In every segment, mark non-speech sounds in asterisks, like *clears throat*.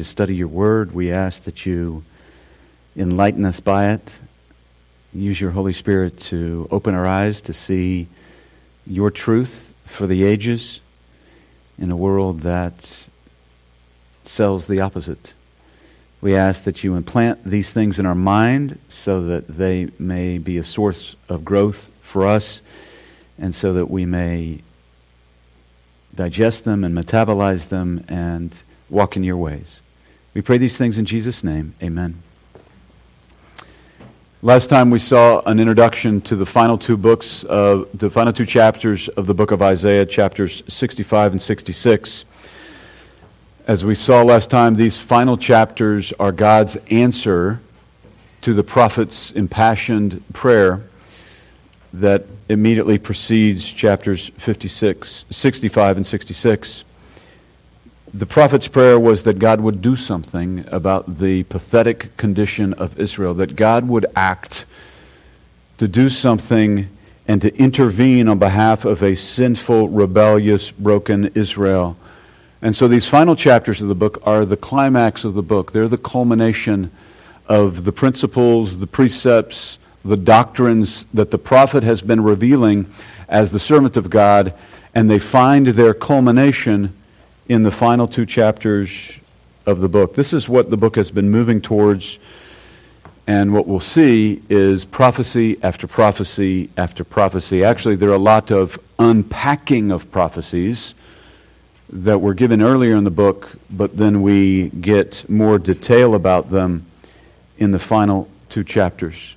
to study your word. We ask that you enlighten us by it. Use your Holy Spirit to open our eyes to see your truth for the ages in a world that sells the opposite. We ask that you implant these things in our mind so that they may be a source of growth for us and so that we may digest them and metabolize them and walk in your ways. We pray these things in Jesus' name. Amen. Last time we saw an introduction to the final two books of the final two chapters of the book of Isaiah, chapters 65 and 66. As we saw last time, these final chapters are God's answer to the prophet's impassioned prayer that immediately precedes chapters 56, 65 and 66. The prophet's prayer was that God would do something about the pathetic condition of Israel, that God would act to do something and to intervene on behalf of a sinful, rebellious, broken Israel. And so these final chapters of the book are the climax of the book. They're the culmination of the principles, the precepts, the doctrines that the prophet has been revealing as the servant of God, and they find their culmination in the final two chapters of the book. This is what the book has been moving towards, and what we'll see is prophecy after prophecy after prophecy. Actually, there are a lot of unpacking of prophecies that were given earlier in the book, but then we get more detail about them in the final two chapters.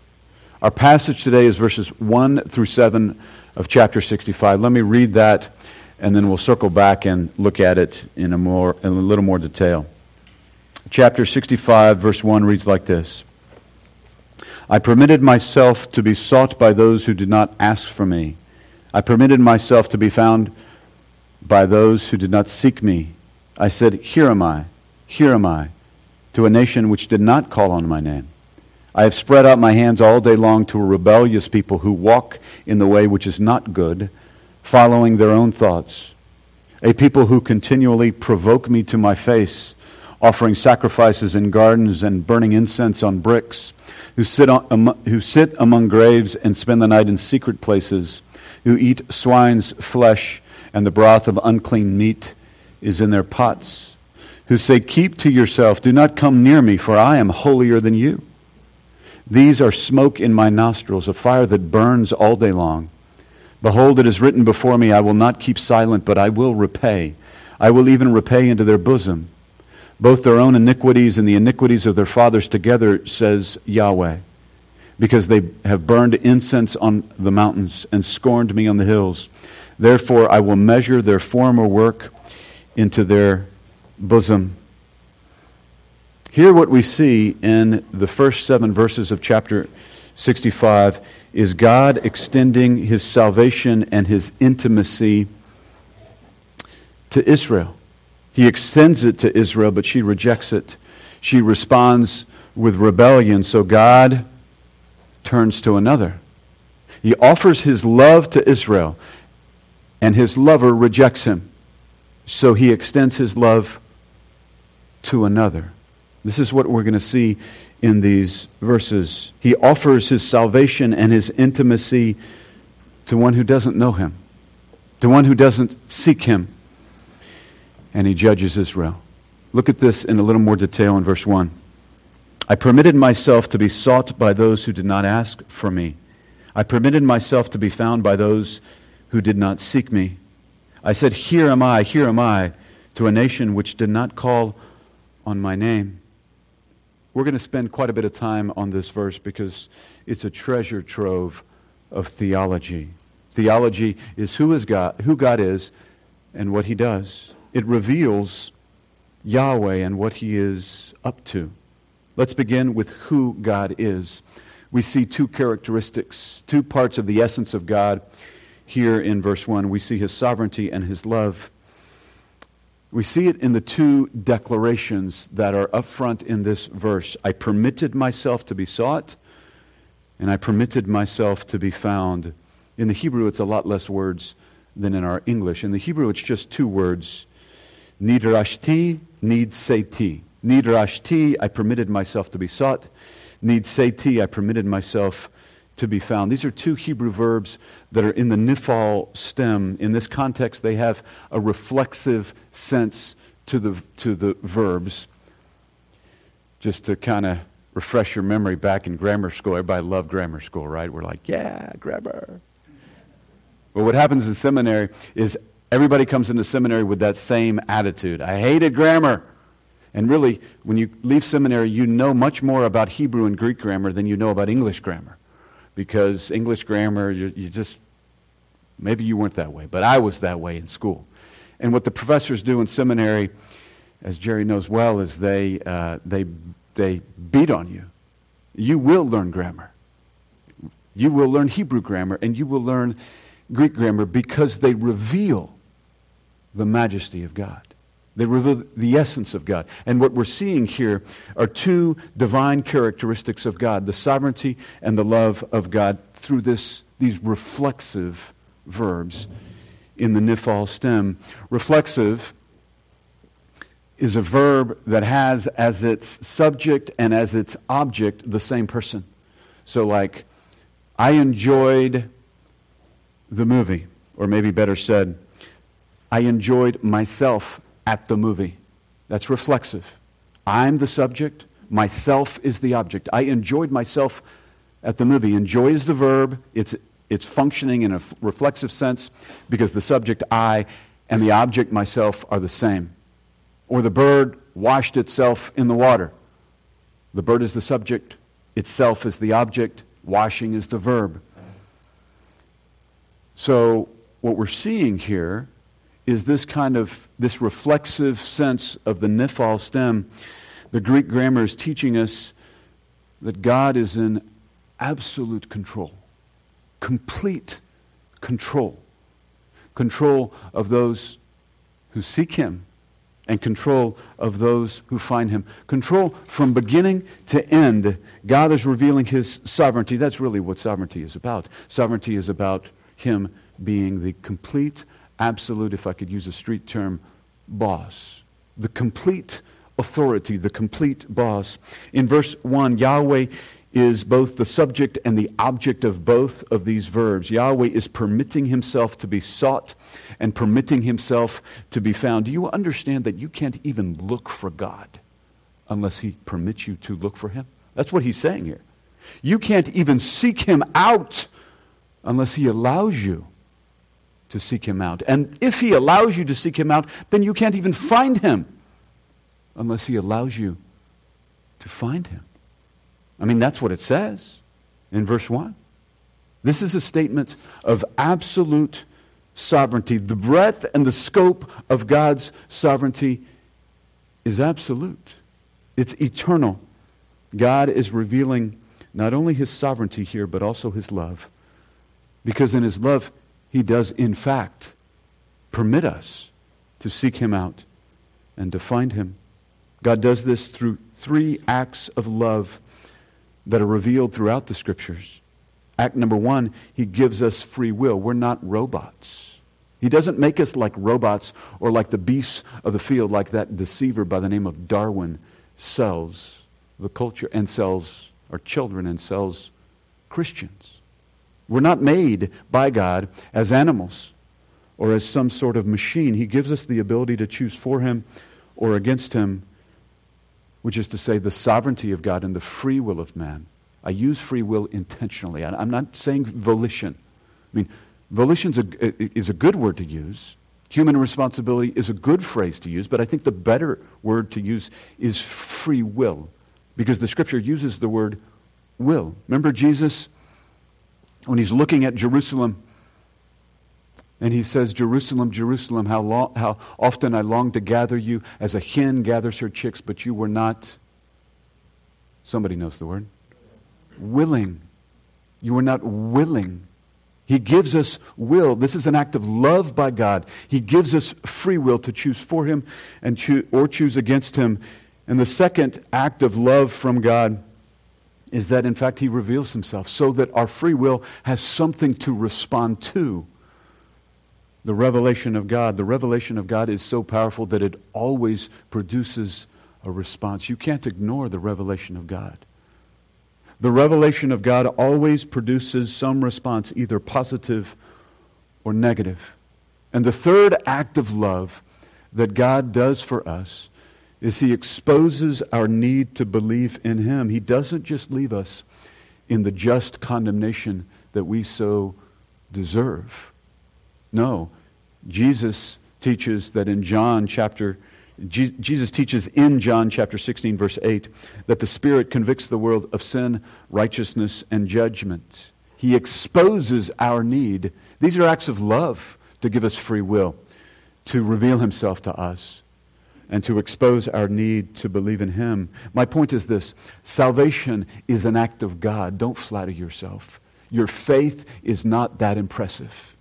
Our passage today is verses 1 through 7 of chapter 65. Let me read that, and then we'll circle back and look at it in a, more, in a little more detail. Chapter 65, verse 1 reads like this I permitted myself to be sought by those who did not ask for me. I permitted myself to be found by those who did not seek me. I said, Here am I, here am I, to a nation which did not call on my name. I have spread out my hands all day long to a rebellious people who walk in the way which is not good, following their own thoughts. A people who continually provoke me to my face, offering sacrifices in gardens and burning incense on bricks, who sit, on, who sit among graves and spend the night in secret places, who eat swine's flesh and the broth of unclean meat is in their pots, who say, Keep to yourself, do not come near me, for I am holier than you. These are smoke in my nostrils, a fire that burns all day long. Behold, it is written before me, I will not keep silent, but I will repay. I will even repay into their bosom. Both their own iniquities and the iniquities of their fathers together, says Yahweh, because they have burned incense on the mountains and scorned me on the hills. Therefore, I will measure their former work into their bosom. Here, what we see in the first seven verses of chapter 65 is God extending his salvation and his intimacy to Israel. He extends it to Israel, but she rejects it. She responds with rebellion, so God turns to another. He offers his love to Israel and his lover rejects him. So he extends his love to another. This is what we're going to see in these verses. He offers his salvation and his intimacy to one who doesn't know him, to one who doesn't seek him, and he judges Israel. Look at this in a little more detail in verse 1. I permitted myself to be sought by those who did not ask for me. I permitted myself to be found by those who did not seek me. I said, Here am I, here am I, to a nation which did not call on my name. We're going to spend quite a bit of time on this verse because it's a treasure trove of theology. Theology is who is God, who God is and what he does. It reveals Yahweh and what he is up to. Let's begin with who God is. We see two characteristics, two parts of the essence of God here in verse 1. We see his sovereignty and his love. We see it in the two declarations that are up front in this verse. I permitted myself to be sought, and I permitted myself to be found. In the Hebrew, it's a lot less words than in our English. In the Hebrew, it's just two words Nidrashti, Nidseti. Nidrashti, I permitted myself to be sought. Nidseti, I permitted myself to be found. These are two Hebrew verbs that are in the nifal stem. In this context, they have a reflexive sense to the, to the verbs. Just to kind of refresh your memory back in grammar school, everybody loved grammar school, right? We're like, yeah, grammar. Well, what happens in seminary is everybody comes into seminary with that same attitude. I hated grammar. And really, when you leave seminary, you know much more about Hebrew and Greek grammar than you know about English grammar. Because English grammar, you, you just, maybe you weren't that way, but I was that way in school. And what the professors do in seminary, as Jerry knows well, is they, uh, they, they beat on you. You will learn grammar. You will learn Hebrew grammar, and you will learn Greek grammar because they reveal the majesty of God. They reveal the essence of God. And what we're seeing here are two divine characteristics of God the sovereignty and the love of God through this, these reflexive verbs in the nifal stem. Reflexive is a verb that has as its subject and as its object the same person. So, like, I enjoyed the movie, or maybe better said, I enjoyed myself at the movie. That's reflexive. I'm the subject, myself is the object. I enjoyed myself at the movie. Enjoy is the verb, it's, it's functioning in a reflexive sense because the subject, I, and the object, myself, are the same. Or the bird washed itself in the water. The bird is the subject, itself is the object, washing is the verb. So, what we're seeing here is this kind of this reflexive sense of the nifal stem. The Greek grammar is teaching us that God is in absolute control, complete control, control of those who seek Him and control of those who find Him. Control from beginning to end. God is revealing His sovereignty. That's really what sovereignty is about. Sovereignty is about Him being the complete absolute, if I could use a street term, boss. The complete authority, the complete boss. In verse 1, Yahweh is both the subject and the object of both of these verbs. Yahweh is permitting himself to be sought and permitting himself to be found. Do you understand that you can't even look for God unless he permits you to look for him? That's what he's saying here. You can't even seek him out unless he allows you to seek him out. And if he allows you to seek him out, then you can't even find him unless he allows you to find him. I mean, that's what it says in verse 1. This is a statement of absolute sovereignty. The breadth and the scope of God's sovereignty is absolute, it's eternal. God is revealing not only his sovereignty here, but also his love. Because in his love, he does, in fact, permit us to seek Him out and to find Him. God does this through three acts of love that are revealed throughout the Scriptures. Act number one, He gives us free will. We're not robots. He doesn't make us like robots or like the beasts of the field, like that deceiver by the name of Darwin sells the culture and sells our children and sells Christians. We're not made by God as animals or as some sort of machine. He gives us the ability to choose for Him or against Him, which is to say, the sovereignty of God and the free will of man. I use free will intentionally. I'm not saying volition. I mean, volition is a good word to use. Human responsibility is a good phrase to use, but I think the better word to use is free will because the scripture uses the word will. Remember Jesus when he's looking at Jerusalem and he says, Jerusalem, Jerusalem, how, long, how often I long to gather you as a hen gathers her chicks, but you were not, somebody knows the word, willing. You were not willing. He gives us will. This is an act of love by God. He gives us free will to choose for Him and or choose against Him. And the second act of love from God is that, in fact, he reveals himself so that our free will has something to respond to. The revelation of God. The revelation of God is so powerful that it always produces a response. You can't ignore the revelation of God. The revelation of God always produces some response, either positive or negative. And the third act of love that God does for us is He exposes our need to believe in Him. He doesn't just leave us in the just condemnation that we so deserve. No, Jesus teaches that in John chapter Jesus teaches in John chapter 16 verse 8 that the spirit convicts the world of sin, righteousness and judgment. He exposes our need. These are acts of love to give us free will, to reveal himself to us and to expose our need to believe in him. My point is this, salvation is an act of God. Don't flatter yourself. Your faith is not that impressive.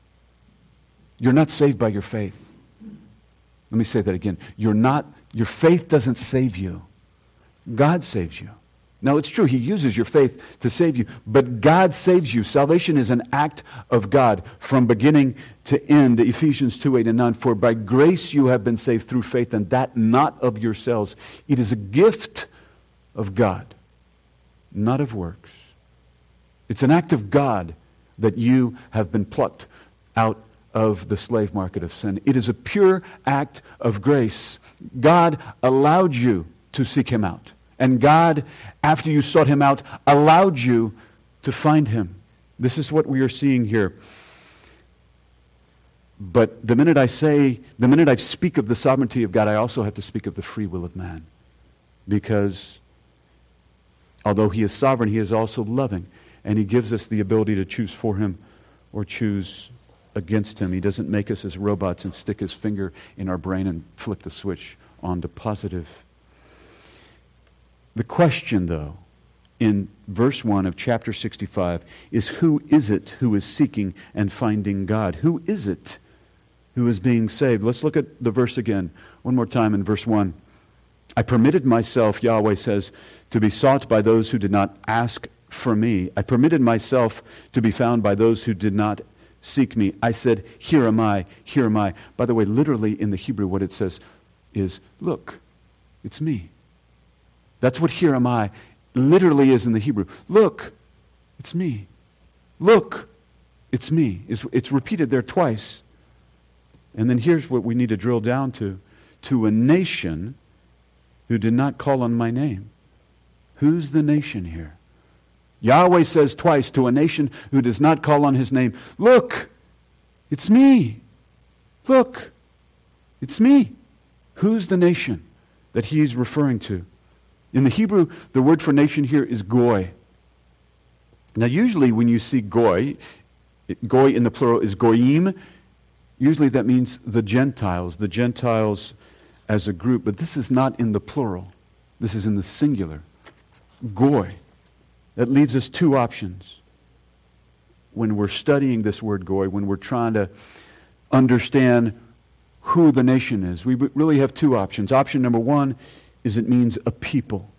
You're not saved by your faith. Let me say that again. You're not, your faith doesn't save you. God saves you. Now, it's true, He uses your faith to save you, but God saves you. Salvation is an act of God from beginning to end. Ephesians 2 8 and 9. For by grace you have been saved through faith, and that not of yourselves. It is a gift of God, not of works. It's an act of God that you have been plucked out of the slave market of sin. It is a pure act of grace. God allowed you to seek him out. And God, after you sought him out, allowed you to find him. This is what we are seeing here. But the minute I say, the minute I speak of the sovereignty of God, I also have to speak of the free will of man. Because although he is sovereign, he is also loving. And he gives us the ability to choose for him or choose against him. He doesn't make us as robots and stick his finger in our brain and flip the switch on to positive. The question, though, in verse 1 of chapter 65 is who is it who is seeking and finding God? Who is it who is being saved? Let's look at the verse again, one more time in verse 1. I permitted myself, Yahweh says, to be sought by those who did not ask for me. I permitted myself to be found by those who did not seek me. I said, Here am I, here am I. By the way, literally in the Hebrew, what it says is, Look, it's me. That's what here am I literally is in the Hebrew. Look, it's me. Look, it's me. It's, it's repeated there twice. And then here's what we need to drill down to to a nation who did not call on my name. Who's the nation here? Yahweh says twice to a nation who does not call on his name, Look, it's me. Look, it's me. Who's the nation that he's referring to? In the Hebrew, the word for nation here is goy. Now, usually when you see goy, goy in the plural is goyim. Usually that means the Gentiles, the Gentiles as a group. But this is not in the plural, this is in the singular. Goy. That leaves us two options when we're studying this word goy, when we're trying to understand who the nation is. We really have two options. Option number one is it means a people,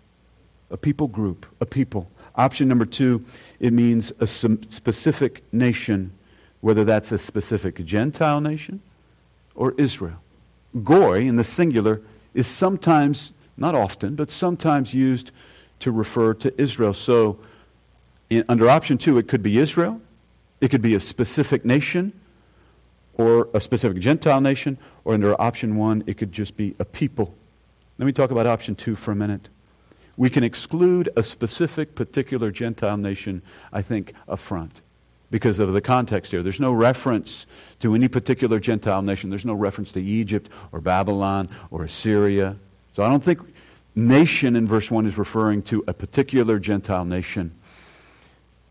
a people group, a people. Option number two, it means a specific nation, whether that's a specific Gentile nation or Israel. Goy, in the singular, is sometimes, not often, but sometimes used to refer to Israel. So, in, under option two, it could be Israel, it could be a specific nation, or a specific Gentile nation, or under option one, it could just be a people. Let me talk about option two for a minute. We can exclude a specific, particular Gentile nation, I think, up front because of the context here. There's no reference to any particular Gentile nation. There's no reference to Egypt or Babylon or Assyria. So I don't think nation in verse 1 is referring to a particular Gentile nation.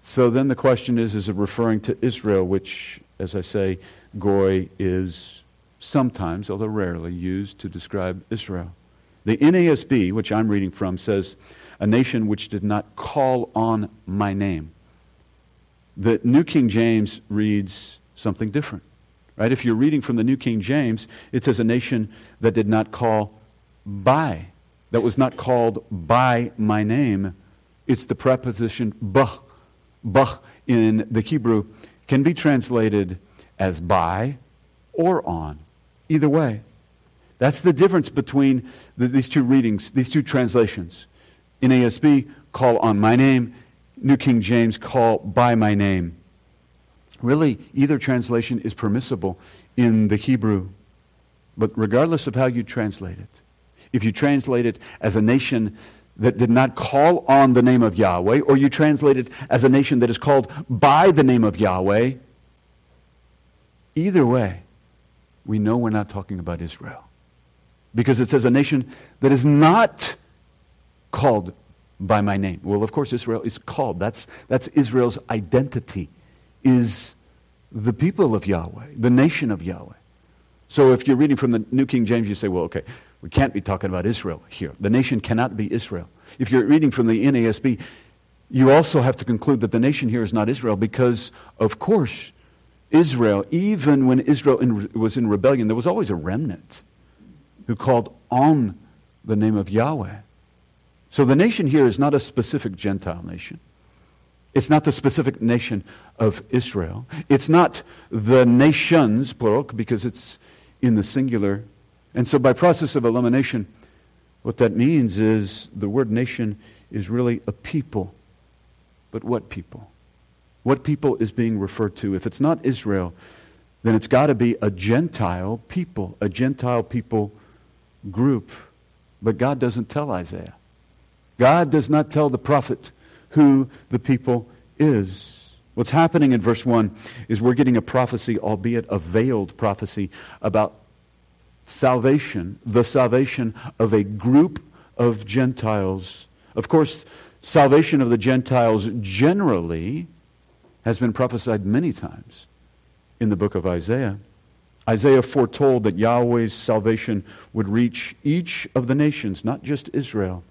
So then the question is is it referring to Israel, which, as I say, Goy is sometimes, although rarely, used to describe Israel? The NASB, which I'm reading from, says, a nation which did not call on my name. The New King James reads something different. Right? If you're reading from the New King James, it says a nation that did not call by that was not called by my name. It's the preposition bah. Bah in the Hebrew can be translated as by or on. Either way. That's the difference between the, these two readings, these two translations. NASB, call on my name. New King James, call by my name. Really, either translation is permissible in the Hebrew. But regardless of how you translate it, if you translate it as a nation that did not call on the name of Yahweh, or you translate it as a nation that is called by the name of Yahweh, either way, we know we're not talking about Israel. Because it says a nation that is not called by my name. Well, of course, Israel is called. That's, that's Israel's identity, is the people of Yahweh, the nation of Yahweh. So if you're reading from the New King James, you say, well, okay, we can't be talking about Israel here. The nation cannot be Israel. If you're reading from the NASB, you also have to conclude that the nation here is not Israel because, of course, Israel, even when Israel in, was in rebellion, there was always a remnant who called on the name of Yahweh. So the nation here is not a specific Gentile nation. It's not the specific nation of Israel. It's not the nations, plural, because it's in the singular. And so by process of elimination, what that means is the word nation is really a people. But what people? What people is being referred to? If it's not Israel, then it's got to be a Gentile people, a Gentile people group. But God doesn't tell Isaiah. God does not tell the prophet who the people is. What's happening in verse 1 is we're getting a prophecy, albeit a veiled prophecy, about salvation, the salvation of a group of Gentiles. Of course, salvation of the Gentiles generally has been prophesied many times in the book of Isaiah. Isaiah foretold that Yahweh's salvation would reach each of the nations, not just Israel.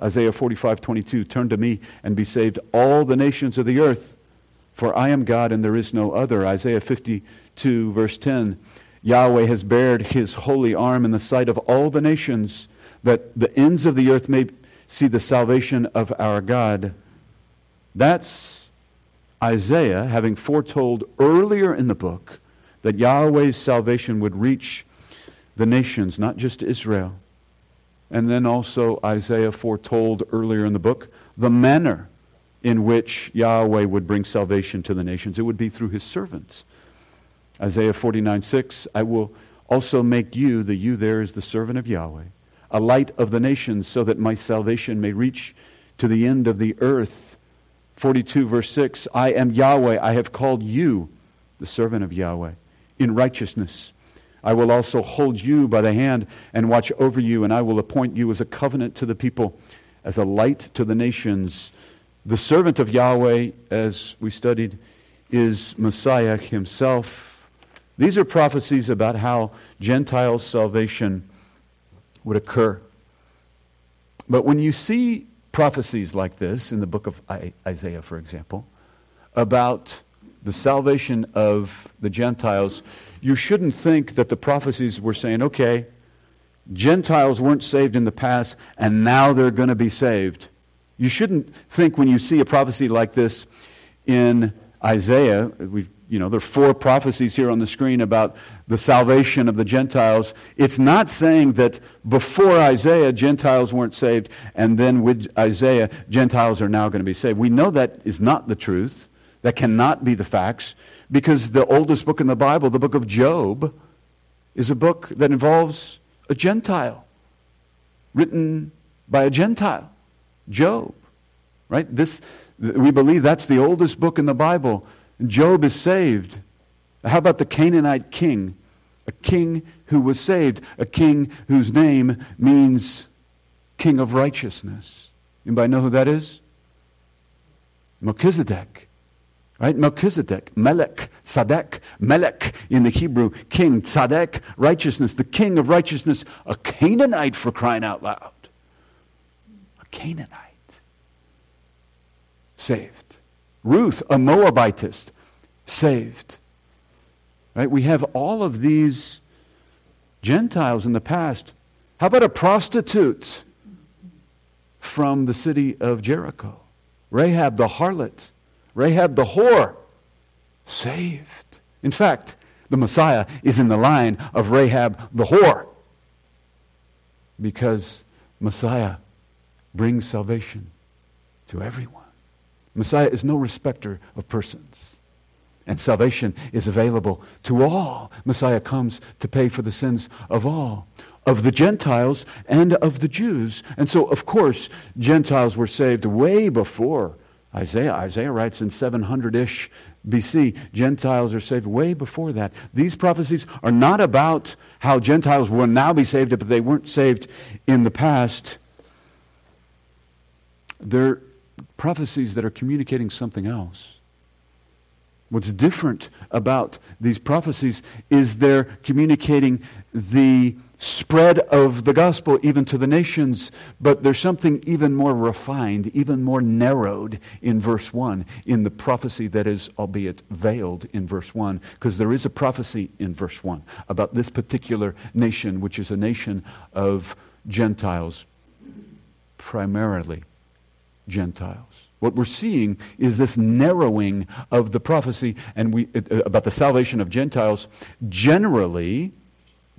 Isaiah 45, 22, Turn to me and be saved, all the nations of the earth, for I am God and there is no other. Isaiah 52, verse 10, Yahweh has bared his holy arm in the sight of all the nations, that the ends of the earth may see the salvation of our God. That's Isaiah having foretold earlier in the book that Yahweh's salvation would reach the nations, not just Israel. And then also Isaiah foretold earlier in the book the manner in which Yahweh would bring salvation to the nations. It would be through his servants. Isaiah 49 6, I will also make you, the you there is the servant of Yahweh, a light of the nations, so that my salvation may reach to the end of the earth. 42 verse 6, I am Yahweh, I have called you, the servant of Yahweh, in righteousness. I will also hold you by the hand and watch over you, and I will appoint you as a covenant to the people, as a light to the nations. The servant of Yahweh, as we studied, is Messiah himself. These are prophecies about how Gentile salvation would occur. But when you see prophecies like this in the book of Isaiah, for example, about the salvation of the Gentiles, you shouldn't think that the prophecies were saying, okay, Gentiles weren't saved in the past and now they're going to be saved. You shouldn't think when you see a prophecy like this in Isaiah, we you know, there are four prophecies here on the screen about the salvation of the Gentiles. It's not saying that before Isaiah, Gentiles weren't saved, and then with Isaiah, Gentiles are now going to be saved. We know that is not the truth. That cannot be the facts because the oldest book in the Bible, the book of Job, is a book that involves a Gentile, written by a Gentile, Job. Right? This, we believe that's the oldest book in the Bible. Job is saved. How about the Canaanite king? A king who was saved, a king whose name means king of righteousness. Anybody know who that is? Melchizedek. Right? Melchizedek, Melech, Sadek, Melech in the Hebrew, king, Tzadek, righteousness, the king of righteousness, a Canaanite for crying out loud. A Canaanite. Saved. Ruth, a Moabitess, saved. Right? We have all of these Gentiles in the past. How about a prostitute from the city of Jericho? Rahab the harlot Rahab the whore, saved. In fact, the Messiah is in the line of Rahab the whore. Because Messiah brings salvation to everyone. Messiah is no respecter of persons. And salvation is available to all. Messiah comes to pay for the sins of all, of the Gentiles and of the Jews. And so, of course, Gentiles were saved way before Isaiah. Isaiah writes in 700 ish BC. Gentiles are saved way before that. These prophecies are not about how Gentiles will now be saved, but they weren't saved in the past. They're prophecies that are communicating something else. What's different about these prophecies is they're communicating the spread of the gospel even to the nations, but there's something even more refined, even more narrowed in verse 1, in the prophecy that is, albeit veiled in verse 1, because there is a prophecy in verse 1 about this particular nation, which is a nation of Gentiles, primarily Gentiles. What we're seeing is this narrowing of the prophecy and we, uh, about the salvation of Gentiles. Generally,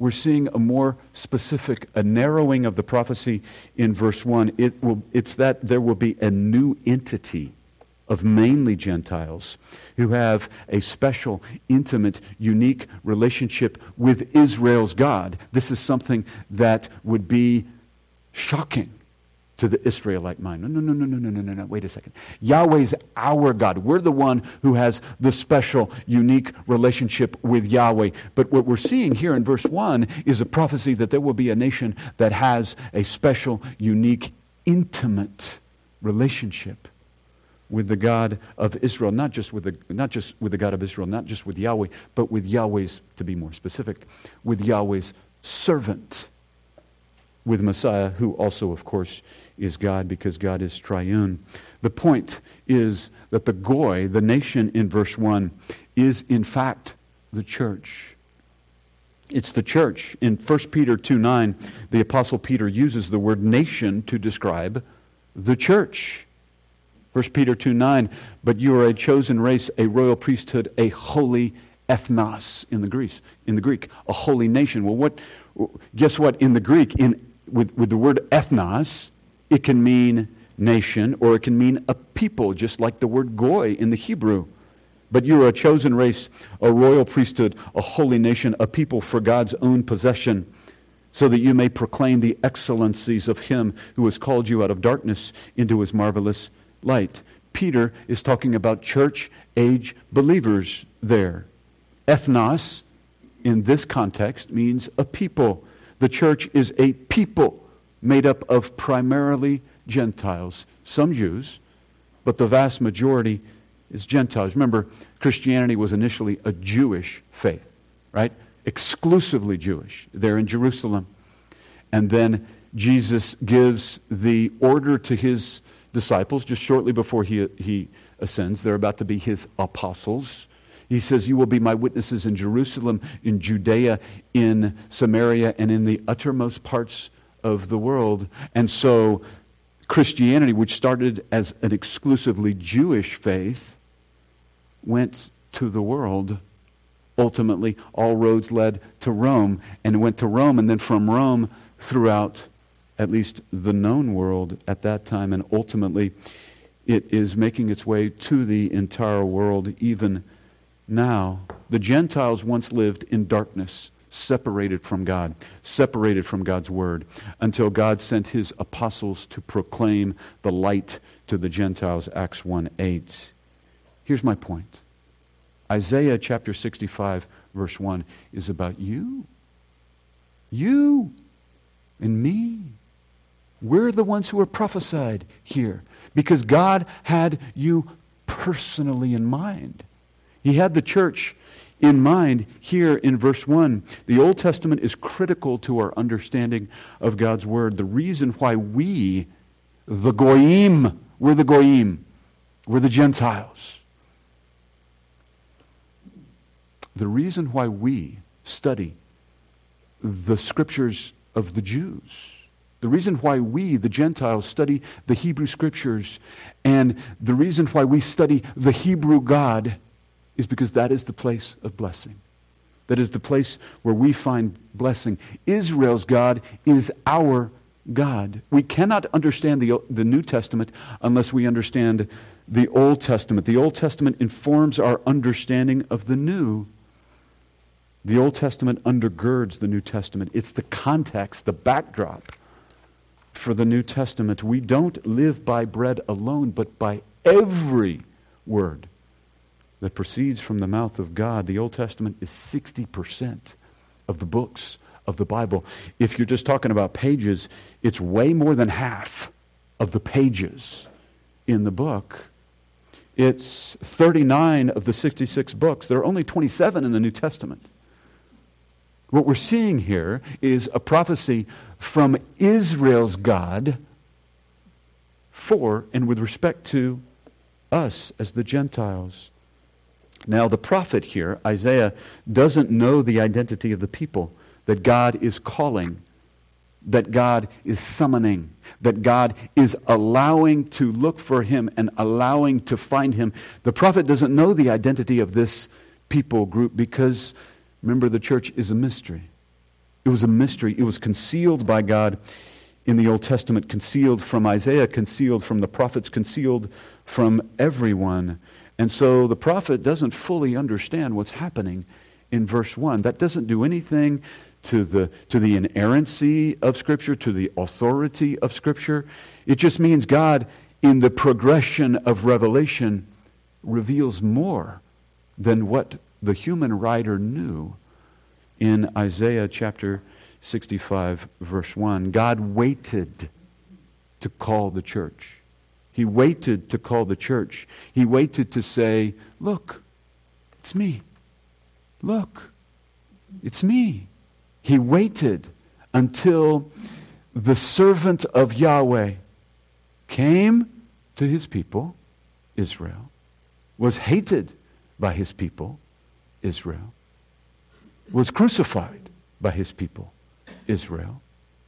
we're seeing a more specific, a narrowing of the prophecy in verse 1. It will, it's that there will be a new entity of mainly Gentiles who have a special, intimate, unique relationship with Israel's God. This is something that would be shocking to the Israelite mind. No, no, no, no, no, no, no, no, Wait a second. Yahweh's our God. We're the one who has the special, unique relationship with Yahweh. But what we're seeing here in verse 1 is a prophecy that there will be a nation that has a special, unique, intimate relationship with the God of Israel, not just with the, not just with the God of Israel, not just with Yahweh, but with Yahweh's, to be more specific, with Yahweh's servant, with Messiah, who also, of course, is God because God is triune. The point is that the Goy, the nation in verse 1, is in fact the church. It's the church. In 1 Peter 2 9, the Apostle Peter uses the word nation to describe the church. 1 Peter 2 9, but you are a chosen race, a royal priesthood, a holy ethnos in the Greek, in the Greek, a holy nation. Well, what, guess what? In the Greek, in, with, with the word ethnos, it can mean nation or it can mean a people, just like the word goy in the Hebrew. But you are a chosen race, a royal priesthood, a holy nation, a people for God's own possession, so that you may proclaim the excellencies of Him who has called you out of darkness into His marvelous light. Peter is talking about church age believers there. Ethnos, in this context, means a people. The church is a people made up of primarily Gentiles, some Jews, but the vast majority is Gentiles. Remember, Christianity was initially a Jewish faith, right? Exclusively Jewish. There in Jerusalem. And then Jesus gives the order to his disciples just shortly before he, he ascends. They're about to be his apostles. He says, You will be my witnesses in Jerusalem, in Judea, in Samaria, and in the uttermost parts of the world. And so Christianity, which started as an exclusively Jewish faith, went to the world. Ultimately, all roads led to Rome and went to Rome, and then from Rome throughout at least the known world at that time, and ultimately it is making its way to the entire world even now. The Gentiles once lived in darkness separated from God, separated from God's word, until God sent his apostles to proclaim the light to the Gentiles, Acts 1 8. Here's my point Isaiah chapter 65, verse 1 is about you. You and me. We're the ones who are prophesied here because God had you personally in mind. He had the church in mind here in verse 1. The Old Testament is critical to our understanding of God's Word. The reason why we, the Goyim, we're the Goyim, we're the Gentiles. The reason why we study the scriptures of the Jews, the reason why we, the Gentiles, study the Hebrew scriptures, and the reason why we study the Hebrew God is because that is the place of blessing. That is the place where we find blessing. Israel's God is our God. We cannot understand the, the New Testament unless we understand the Old Testament. The Old Testament informs our understanding of the New. The Old Testament undergirds the New Testament. It's the context, the backdrop for the New Testament. We don't live by bread alone, but by every word that proceeds from the mouth of God. The Old Testament is 60% of the books of the Bible. If you're just talking about pages, it's way more than half of the pages in the book. It's 39 of the 66 books. There are only 27 in the New Testament. What we're seeing here is a prophecy from Israel's God for and with respect to us as the Gentiles. Now, the prophet here, Isaiah, doesn't know the identity of the people that God is calling that God is summoning, that God is allowing to look for him and allowing to find him. The prophet doesn't know the identity of this people group because, remember, the church is a mystery. It was a mystery. It was concealed by God in the Old Testament, concealed from Isaiah, concealed from the prophets, concealed from everyone. And so the prophet doesn't fully understand what's happening in verse 1. That doesn't do anything to the, to the inerrancy of Scripture, to the authority of Scripture. It just means God, in the progression of revelation, reveals more than what the human writer knew in Isaiah chapter 65, verse 1. God waited to call the church. He waited to call the church. He waited to say, Look, it's me. Look, it's me. He waited until the servant of Yahweh came to his people, Israel, was hated by his people, Israel, was crucified by his people, Israel,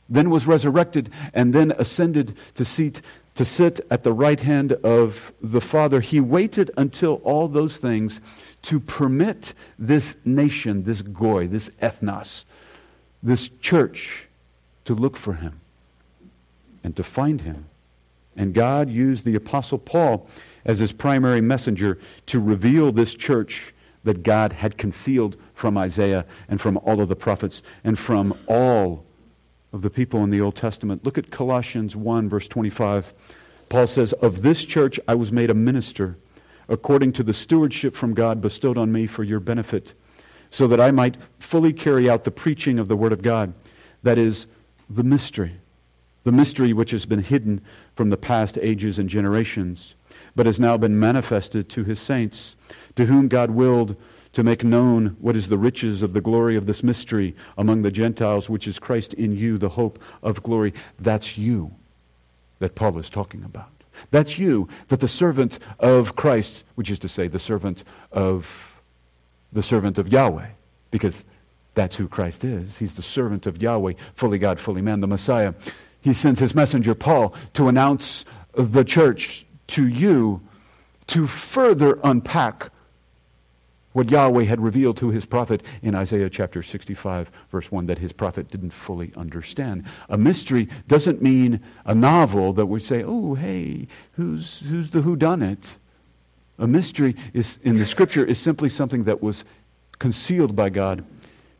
then was resurrected, and then ascended to seat to sit at the right hand of the Father. He waited until all those things to permit this nation, this goy, this ethnos, this church to look for him and to find him. And God used the Apostle Paul as his primary messenger to reveal this church that God had concealed from Isaiah and from all of the prophets and from all of the people in the Old Testament. Look at Colossians 1, verse 25. Paul says, Of this church I was made a minister according to the stewardship from God bestowed on me for your benefit so that I might fully carry out the preaching of the Word of God. That is the mystery, the mystery which has been hidden from the past ages and generations, but has now been manifested to his saints, to whom God willed to make known what is the riches of the glory of this mystery among the Gentiles, which is Christ in you, the hope of glory. That's you that Paul is talking about. That's you, that the servant of Christ, which is to say, the servant of the servant of Yahweh, because that's who Christ is. He's the servant of Yahweh, fully God, fully man, the Messiah. He sends his messenger, Paul, to announce the church to you to further unpack what Yahweh had revealed to his prophet in Isaiah chapter 65, verse 1, that his prophet didn't fully understand. A mystery doesn't mean a novel that we say, oh, hey, who's, who's the whodunit? A mystery is, in the scripture is simply something that was concealed by God,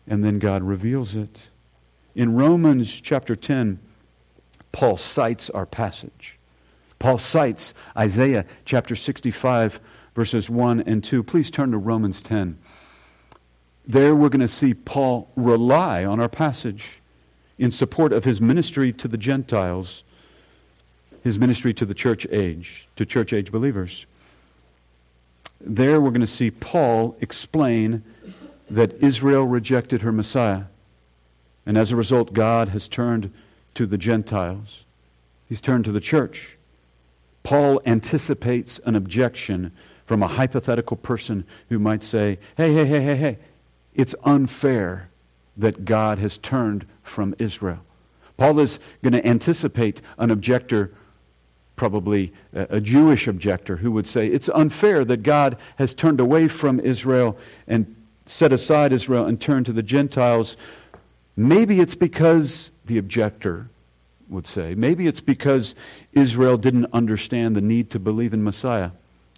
and then God reveals it. In Romans chapter 10, Paul cites our passage. Paul cites Isaiah chapter 65, verses 1 and 2. Please turn to Romans 10. There we're going to see Paul rely on our passage in support of his ministry to the Gentiles, his ministry to the church age, to church age believers there we're going to see Paul explain that Israel rejected her Messiah. And as a result, God has turned to the Gentiles, He's turned to the church. Paul anticipates an objection from a hypothetical person who might say, hey, hey, hey, hey, hey, it's unfair that God has turned from Israel. Paul is going to anticipate an objector probably a Jewish objector who would say it's unfair that God has turned away from Israel and set aside Israel and turned to the Gentiles, maybe it's because the objector would say, maybe it's because Israel didn't understand the need to believe in Messiah.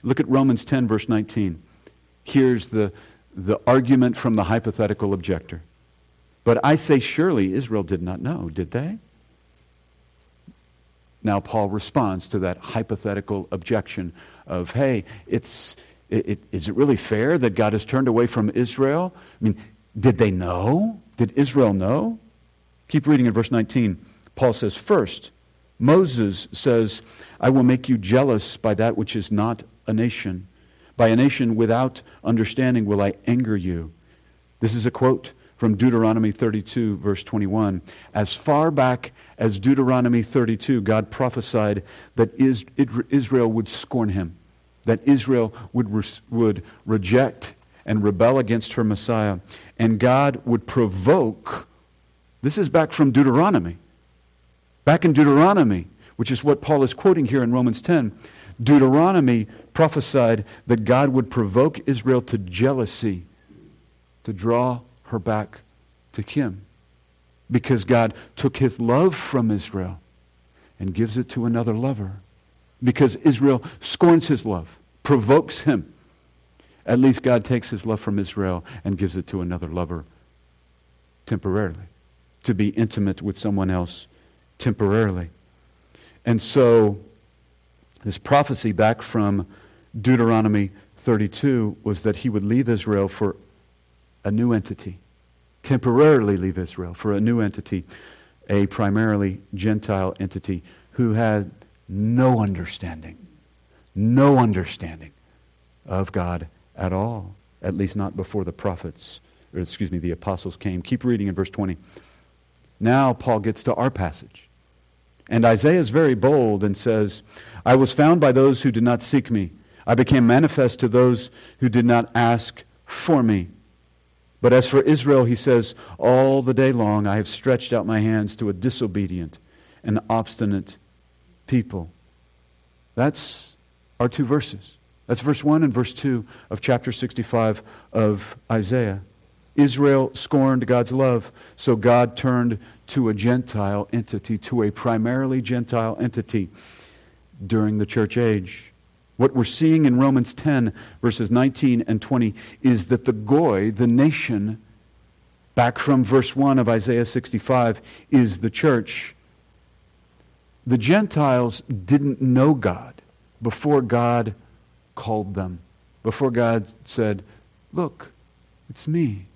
Look at Romans 10, verse 19. Here's the, the argument from the hypothetical objector. But I say, surely Israel did not know, did they? Now, Paul responds to that hypothetical objection of, hey, it's, it, it, is it really fair that God has turned away from Israel? I mean, did they know? Did Israel know? Keep reading in verse 19. Paul says, First, Moses says, I will make you jealous by that which is not a nation. By a nation without understanding will I anger you. This is a quote from Deuteronomy 32, verse 21. As far back as Deuteronomy 32, God prophesied that Israel would scorn him, that Israel would, re- would reject and rebel against her Messiah, and God would provoke. This is back from Deuteronomy. Back in Deuteronomy, which is what Paul is quoting here in Romans 10, Deuteronomy prophesied that God would provoke Israel to jealousy to draw her back to him because God took his love from Israel and gives it to another lover. Because Israel scorns his love, provokes him. At least God takes his love from Israel and gives it to another lover temporarily, to be intimate with someone else temporarily. And so, this prophecy back from Deuteronomy 32 was that he would leave Israel for a new entity temporarily leave Israel for a new entity, a primarily Gentile entity who had no understanding, no understanding of God at all, at least not before the prophets, or excuse me, the apostles came. Keep reading in verse 20. Now Paul gets to our passage. And Isaiah is very bold and says, I was found by those who did not seek me. I became manifest to those who did not ask for me. But as for Israel, he says, All the day long I have stretched out my hands to a disobedient and obstinate people. That's our two verses. That's verse 1 and verse 2 of chapter 65 of Isaiah. Israel scorned God's love, so God turned to a Gentile entity, to a primarily Gentile entity during the church age. What we're seeing in Romans 10, verses 19 and 20, is that the Goy, the nation, back from verse 1 of Isaiah 65, is the church. The Gentiles didn't know God before God called them, before God said, Look, it's me.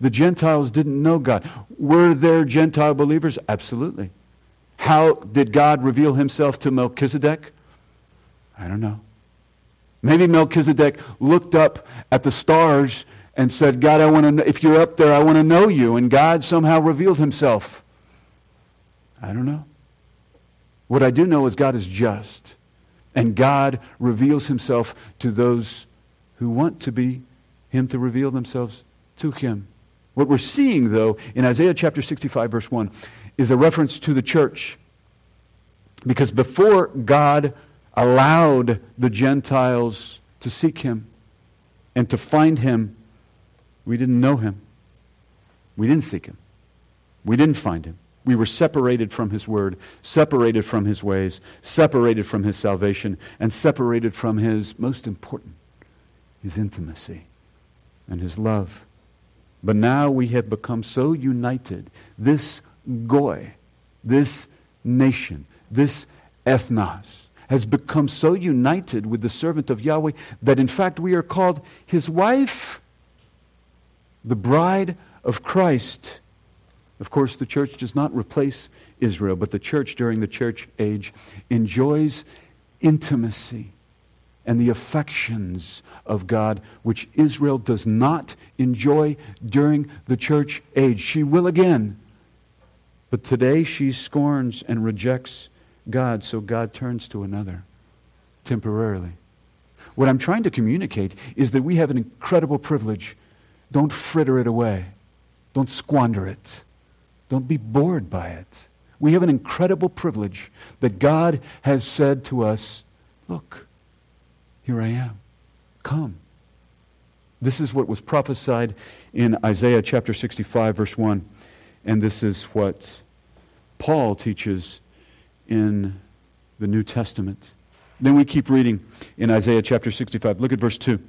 The Gentiles didn't know God. Were there Gentile believers? Absolutely. How did God reveal himself to Melchizedek? I don't know. Maybe Melchizedek looked up at the stars and said, God, I want to, if you're up there, I want to know you. And God somehow revealed himself. I don't know. What I do know is God is just. And God reveals himself to those who want to be him to reveal themselves to him. What we're seeing, though, in Isaiah chapter 65, verse 1, is a reference to the church. Because before God allowed the Gentiles to seek him and to find him, we didn't know him. We didn't seek him. We didn't find him. We were separated from his word, separated from his ways, separated from his salvation, and separated from his, most important, his intimacy and his love. But now we have become so united. This goy, this nation, this ethnos, has become so united with the servant of Yahweh that in fact we are called his wife, the bride of Christ. Of course, the church does not replace Israel, but the church during the church age enjoys intimacy and the affections of God, which Israel does not enjoy during the church age. She will again. But today she scorns and rejects God, so God turns to another temporarily. What I'm trying to communicate is that we have an incredible privilege. Don't fritter it away. Don't squander it. Don't be bored by it. We have an incredible privilege that God has said to us, Look, here I am. Come. This is what was prophesied in Isaiah chapter 65, verse 1. And this is what Paul teaches in the New Testament. Then we keep reading in Isaiah chapter 65. Look at verse 2.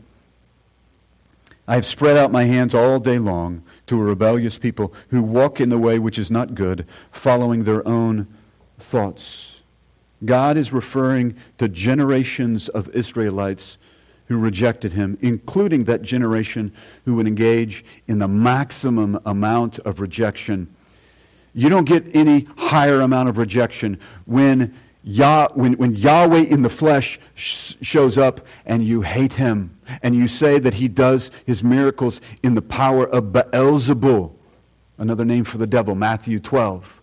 I have spread out my hands all day long to a rebellious people who walk in the way which is not good, following their own thoughts. God is referring to generations of Israelites who rejected him, including that generation who would engage in the maximum amount of rejection. You don't get any higher amount of rejection when Yah, when, when Yahweh in the flesh sh- shows up and you hate him and you say that he does his miracles in the power of Beelzebul, another name for the devil, Matthew 12,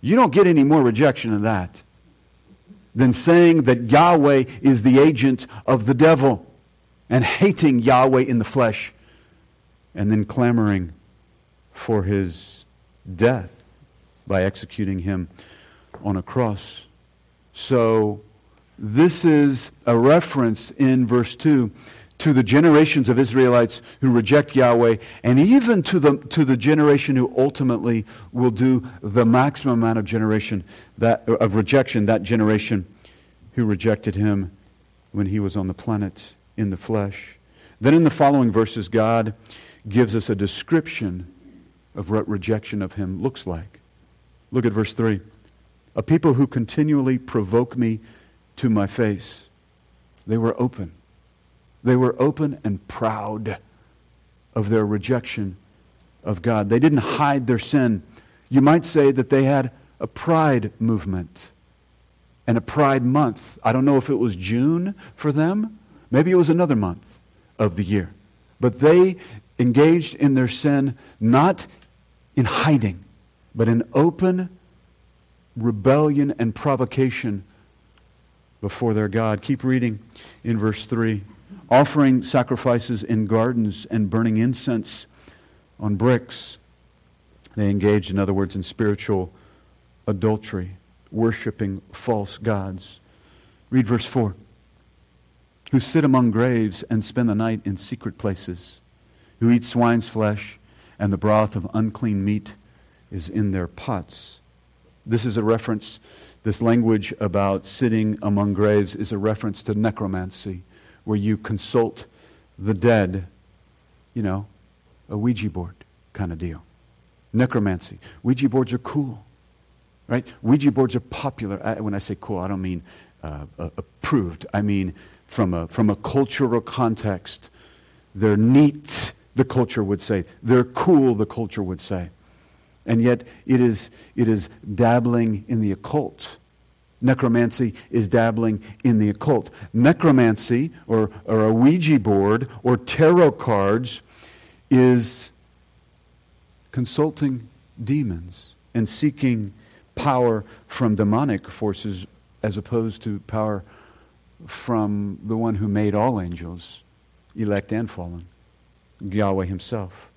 you don't get any more rejection than that than saying that Yahweh is the agent of the devil and hating Yahweh in the flesh and then clamoring for his death by executing him on a cross. So, this is a reference in verse 2 to the generations of Israelites who reject Yahweh, and even to the, to the generation who ultimately will do the maximum amount of generation that, of rejection, that generation who rejected him when he was on the planet in the flesh. Then in the following verses, God gives us a description of what rejection of him looks like. Look at verse 3 a people who continually provoke me to my face. They were open. They were open and proud of their rejection of God. They didn't hide their sin. You might say that they had a pride movement and a pride month. I don't know if it was June for them. Maybe it was another month of the year. But they engaged in their sin not in hiding, but in open rebellion and provocation before their God. Keep reading in verse 3. Offering sacrifices in gardens and burning incense on bricks. They engaged, in other words, in spiritual adultery, worshiping false gods. Read verse 4. Who sit among graves and spend the night in secret places, who eat swine's flesh, and the broth of unclean meat is in their pots this is a reference, this language about sitting among graves is a reference to necromancy, where you consult the dead, you know, a Ouija board kind of deal. Necromancy. Ouija boards are cool, right? Ouija boards are popular. I, when I say cool, I don't mean uh, uh, approved. I mean from a, from a cultural context. They're neat, the culture would say. They're cool, the culture would say. And yet it is, it is dabbling in the occult. Necromancy is dabbling in the occult. Necromancy, or, or a Ouija board, or tarot cards, is consulting demons and seeking power from demonic forces as opposed to power from the one who made all angels, elect and fallen, Yahweh Himself.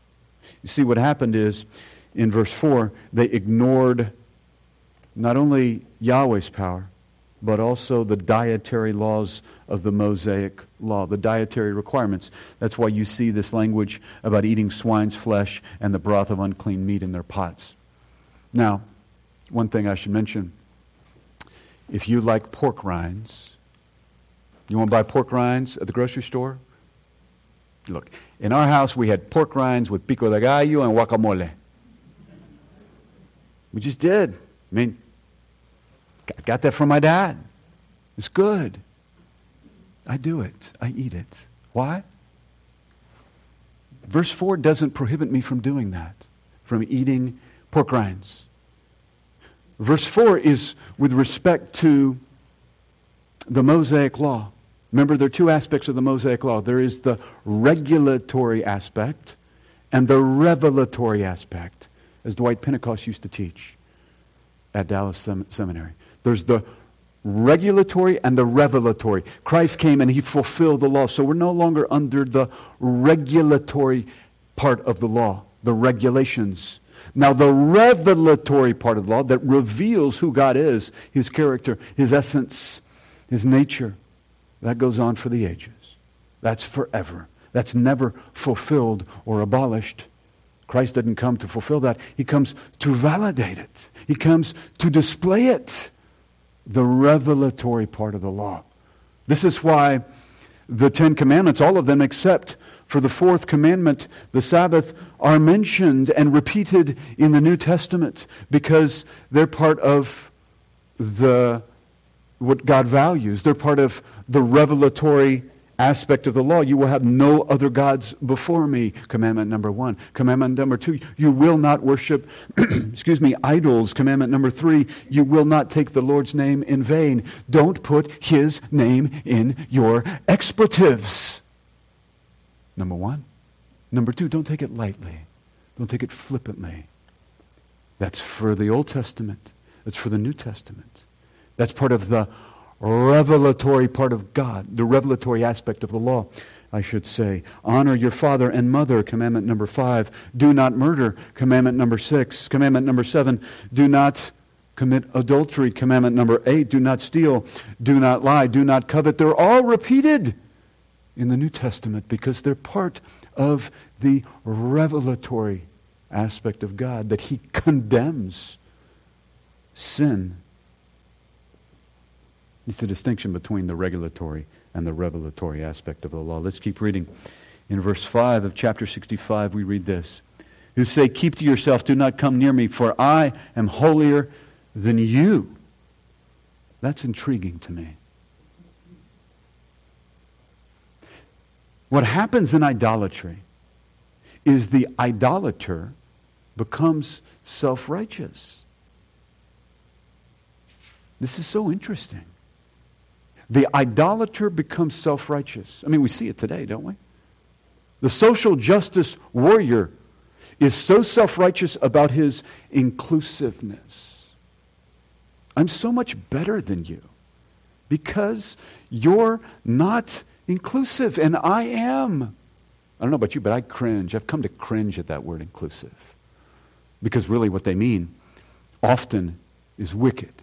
You see, what happened is in verse 4, they ignored not only Yahweh's power, but also the dietary laws of the Mosaic law, the dietary requirements. That's why you see this language about eating swine's flesh and the broth of unclean meat in their pots. Now, one thing I should mention if you like pork rinds, you want to buy pork rinds at the grocery store? Look, in our house we had pork rinds with pico de gallo and guacamole. We just did. I mean, I got that from my dad. It's good. I do it. I eat it. Why? Verse 4 doesn't prohibit me from doing that, from eating pork rinds. Verse 4 is with respect to the Mosaic law. Remember, there are two aspects of the Mosaic law there is the regulatory aspect and the revelatory aspect as Dwight Pentecost used to teach at Dallas Sem- Seminary. There's the regulatory and the revelatory. Christ came and he fulfilled the law. So we're no longer under the regulatory part of the law, the regulations. Now, the revelatory part of the law that reveals who God is, his character, his essence, his nature, that goes on for the ages. That's forever. That's never fulfilled or abolished. Christ didn't come to fulfill that. He comes to validate it. He comes to display it. The revelatory part of the law. This is why the Ten Commandments, all of them except for the fourth commandment, the Sabbath, are mentioned and repeated in the New Testament because they're part of the what God values. They're part of the revelatory aspect of the law. You will have no other gods before me. Commandment number one. Commandment number two, you will not worship, *clears throat* excuse me, idols. Commandment number three, you will not take the Lord's name in vain. Don't put his name in your expletives. Number one. Number two, don't take it lightly. Don't take it flippantly. That's for the Old Testament. That's for the New Testament. That's part of the revelatory part of God, the revelatory aspect of the law, I should say. Honor your father and mother, commandment number five. Do not murder, commandment number six. Commandment number seven, do not commit adultery, commandment number eight. Do not steal, do not lie, do not covet. They're all repeated in the New Testament because they're part of the revelatory aspect of God, that He condemns sin it's the distinction between the regulatory and the revelatory aspect of the law. Let's keep reading. In verse 5 of chapter 65, we read this Who say, Keep to yourself, do not come near me, for I am holier than you. That's intriguing to me. What happens in idolatry is the idolater becomes self righteous. This is so interesting. The idolater becomes self righteous. I mean, we see it today, don't we? The social justice warrior is so self righteous about his inclusiveness. I'm so much better than you because you're not inclusive, and I am. I don't know about you, but I cringe. I've come to cringe at that word inclusive. Because really, what they mean often is wicked,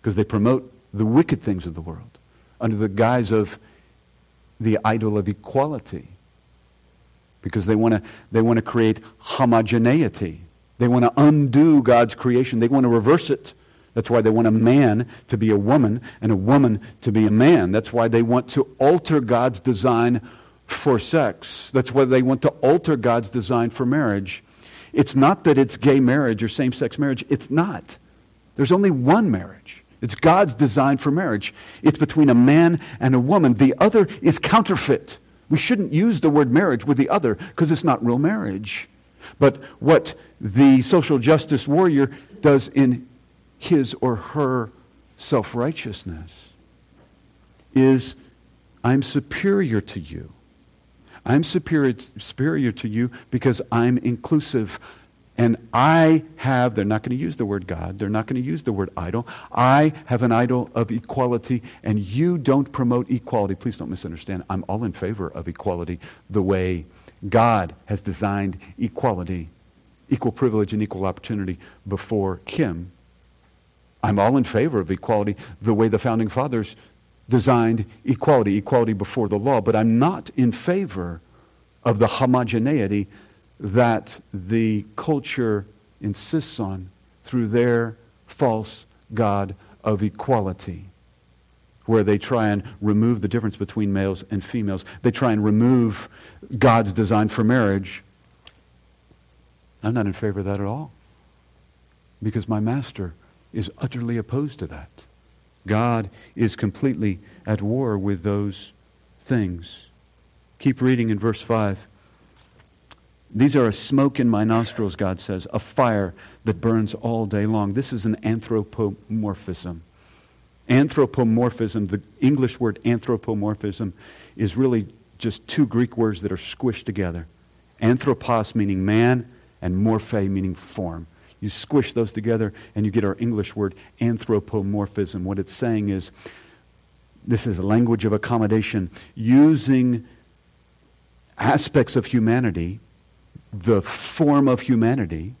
because they promote the wicked things of the world under the guise of the idol of equality. Because they want to they want to create homogeneity. They want to undo god's creation. They want to reverse it. That's why they want a man to be a woman and a woman to be a man. That's why they want to alter god's design for sex. That's why they want to alter god's design for marriage. It's not that it's gay marriage or same-sex marriage. It's not. There's only one marriage it's God's design for marriage. It's between a man and a woman. The other is counterfeit. We shouldn't use the word marriage with the other because it's not real marriage. But what the social justice warrior does in his or her self righteousness is I'm superior to you. I'm superior, superior to you because I'm inclusive. And I have, they're not going to use the word God, they're not going to use the word idol. I have an idol of equality, and you don't promote equality. Please don't misunderstand. I'm all in favor of equality the way God has designed equality, equal privilege and equal opportunity before Him. I'm all in favor of equality the way the founding fathers designed equality, equality before the law, but I'm not in favor of the homogeneity that the culture insists on through their false God of equality, where they try and remove the difference between males and females. They try and remove God's design for marriage. I'm not in favor of that at all, because my master is utterly opposed to that. God is completely at war with those things. Keep reading in verse 5. These are a smoke in my nostrils, God says, a fire that burns all day long. This is an anthropomorphism. Anthropomorphism, the English word anthropomorphism, is really just two Greek words that are squished together. Anthropos meaning man, and morphe meaning form. You squish those together, and you get our English word anthropomorphism. What it's saying is this is a language of accommodation, using aspects of humanity the form of humanity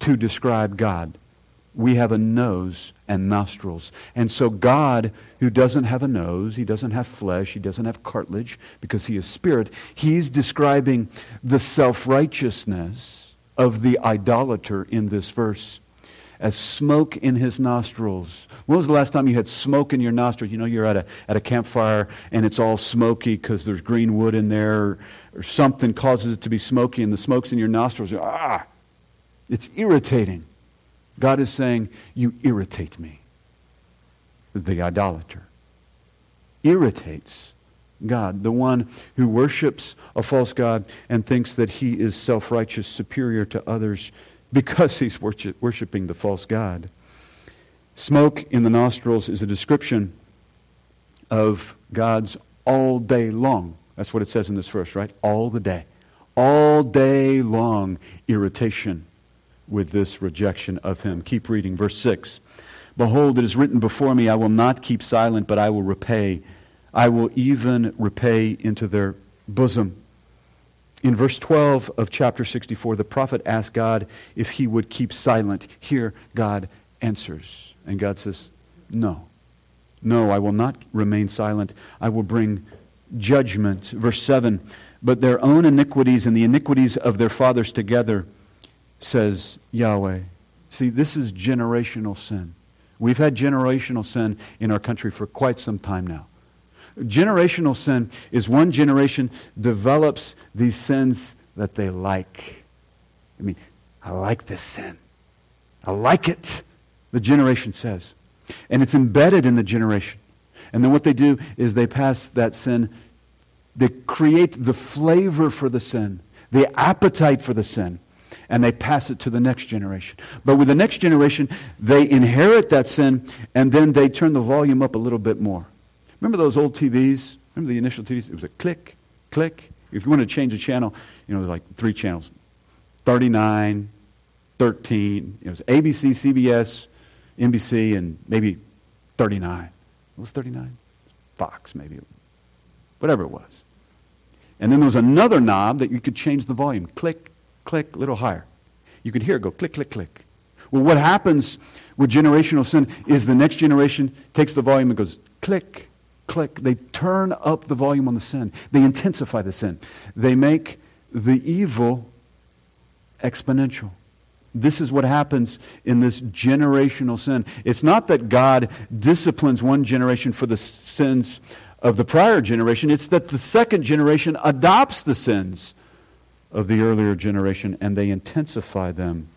to describe God we have a nose and nostrils. And so God, who doesn't have a nose, he doesn't have flesh, he doesn't have cartilage because he is spirit, he's describing the self-righteousness of the idolater in this verse as smoke in his nostrils. When was the last time you had smoke in your nostrils? You know, you're at a, at a campfire and it's all smoky because there's green wood in there or, or, something causes it to be smoky and the smoke's in your nostrils. Ah, it's irritating. God is saying, You irritate me. The idolater irritates God, the one who worships a false God and thinks that he is self righteous, superior to others because he's worship, worshiping the false God. Smoke in the nostrils is a description of God's all day long. That's what it says in this verse, right? All the day. All day long irritation with this rejection of him. Keep reading. Verse 6. Behold, it is written before me, I will not keep silent, but I will repay. I will even repay into their bosom. In verse 12 of chapter 64, the prophet asked God if he would keep silent. Here, God answers. And God says, No. No, I will not remain silent. I will bring judgment. Verse 7 But their own iniquities and the iniquities of their fathers together says Yahweh. See, this is generational sin. We've had generational sin in our country for quite some time now. Generational sin is one generation develops these sins that they like. I mean, I like this sin. I like it, the generation says. And it's embedded in the generation. And then what they do is they pass that sin, they create the flavor for the sin, the appetite for the sin and they pass it to the next generation. But with the next generation, they inherit that sin and then they turn the volume up a little bit more. Remember those old TVs? Remember the initial TVs? It was a click, click. If you want to change a channel, you know, like three channels 39, 13. It was ABC, CBS, NBC, and maybe 39. What was 39? Fox, maybe. Whatever it was. And then there was another knob that you could change the volume. Click, click, a little higher. You could hear it go click, click, click. Well, what happens with generational sin is the next generation takes the volume and goes click, click. They turn up the volume on the sin. They intensify the sin. They make the evil exponential. This is what happens in this generational sin. It's not that God disciplines one generation for the sins of the prior generation, it's that the second generation adopts the sins of the earlier generation and they intensify them.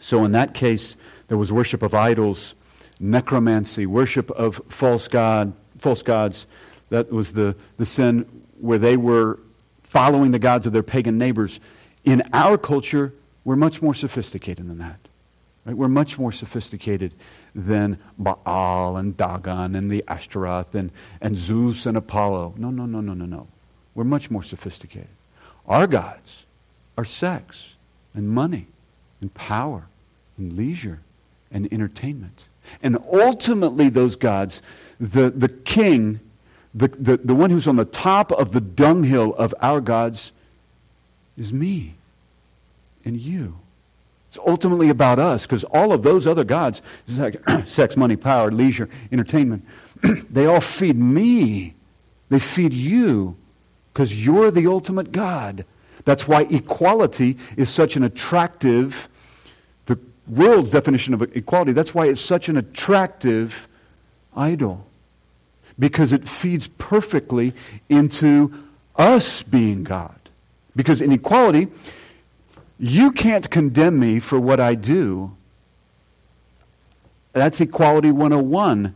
So in that case, there was worship of idols, necromancy, worship of false god, false gods. That was the, the sin where they were following the gods of their pagan neighbors. In our culture, we're much more sophisticated than that. Right? We're much more sophisticated than Baal and Dagon and the Ashtaroth and, and Zeus and Apollo. No, no, no, no, no, no. We're much more sophisticated. Our gods are sex and money and power and leisure and entertainment. And ultimately, those gods, the, the king, the, the, the one who's on the top of the dunghill of our gods, is me and you. It's ultimately about us because all of those other gods, *clears throat* *clears throat* sex, money, power, leisure, entertainment, *clears throat* they all feed me. They feed you because you're the ultimate God. That's why equality is such an attractive, world's definition of equality, that's why it's such an attractive idol. Because it feeds perfectly into us being God. Because in equality, you can't condemn me for what I do. That's Equality 101,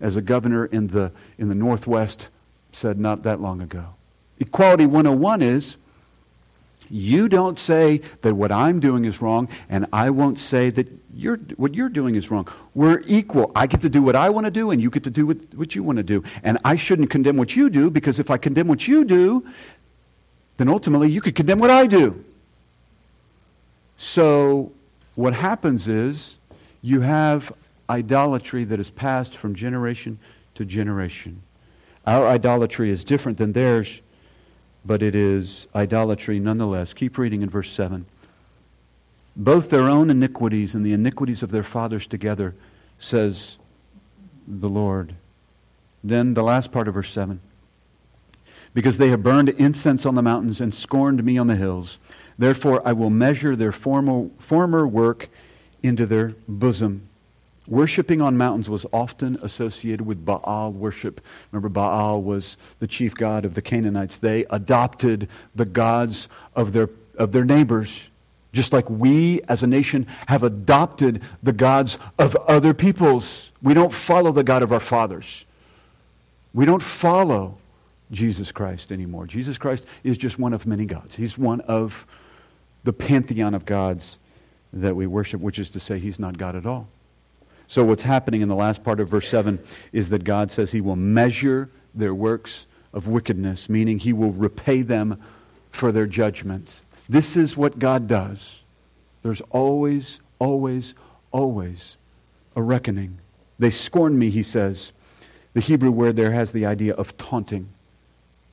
as a governor in the, in the Northwest said not that long ago. Equality 101 is you don't say that what I'm doing is wrong, and I won't say that you're, what you're doing is wrong. We're equal. I get to do what I want to do, and you get to do what, what you want to do. And I shouldn't condemn what you do, because if I condemn what you do, then ultimately you could condemn what I do. So what happens is you have idolatry that is passed from generation to generation. Our idolatry is different than theirs but it is idolatry nonetheless. Keep reading in verse 7. both their own iniquities and the iniquities of their fathers together, says the Lord. Then the last part of verse 7 because they have burned incense on the mountains and scorned me on the hills. Therefore, I will measure their former, former work into their bosom. Worshipping on mountains was often associated with Baal worship. Remember, Baal was the chief god of the Canaanites. They adopted the gods of their, of their neighbors, just like we as a nation have adopted the gods of other peoples. We don't follow the God of our fathers. We don't follow Jesus Christ anymore. Jesus Christ is just one of many gods. He's one of the pantheon of gods that we worship, which is to say, he's not God at all. So, what's happening in the last part of verse 7 is that God says he will measure their works of wickedness, meaning he will repay them for their judgments. This is what God does. There's always, always, always a reckoning. They scorn me, he says. The Hebrew word there has the idea of taunting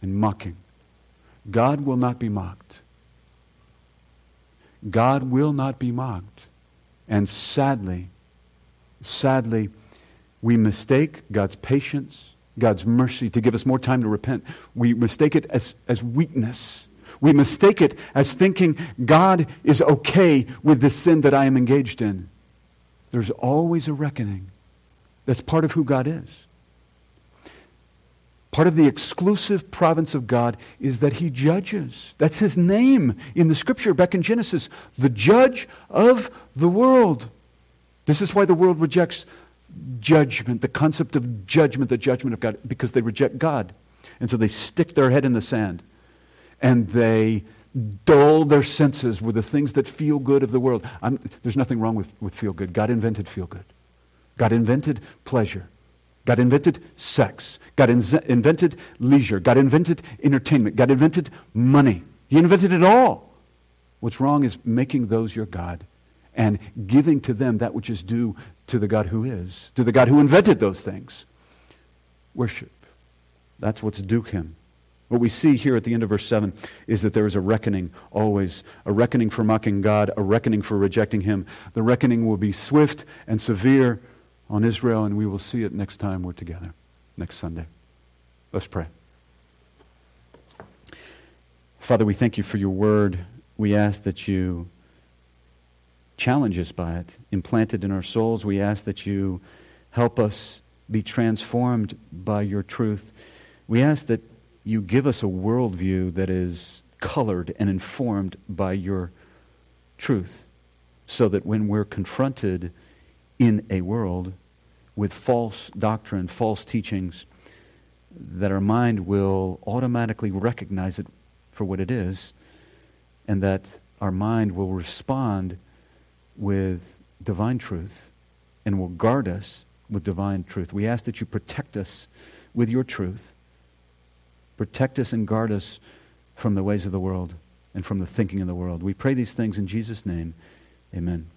and mocking. God will not be mocked. God will not be mocked. And sadly, sadly, we mistake God's patience, God's mercy to give us more time to repent. We mistake it as, as weakness. We mistake it as thinking God is okay with the sin that I am engaged in. There's always a reckoning. That's part of who God is. Part of the exclusive province of God is that he judges. That's his name in the scripture back in Genesis, the judge of the world. This is why the world rejects judgment, the concept of judgment, the judgment of God, because they reject God. And so they stick their head in the sand and they dull their senses with the things that feel good of the world. I'm, there's nothing wrong with, with feel good. God invented feel good, God invented pleasure. God invented sex. God in- invented leisure. God invented entertainment. God invented money. He invented it all. What's wrong is making those your God and giving to them that which is due to the God who is, to the God who invented those things. Worship. That's what's due him. What we see here at the end of verse 7 is that there is a reckoning always, a reckoning for mocking God, a reckoning for rejecting him. The reckoning will be swift and severe on Israel, and we will see it next time we're together, next Sunday. Let's pray. Father, we thank you for your word. We ask that you challenge us by it, implanted in our souls. We ask that you help us be transformed by your truth. We ask that you give us a worldview that is colored and informed by your truth, so that when we're confronted in a world with false doctrine, false teachings, that our mind will automatically recognize it for what it is, and that our mind will respond with divine truth and will guard us with divine truth. We ask that you protect us with your truth. Protect us and guard us from the ways of the world and from the thinking of the world. We pray these things in Jesus' name. Amen.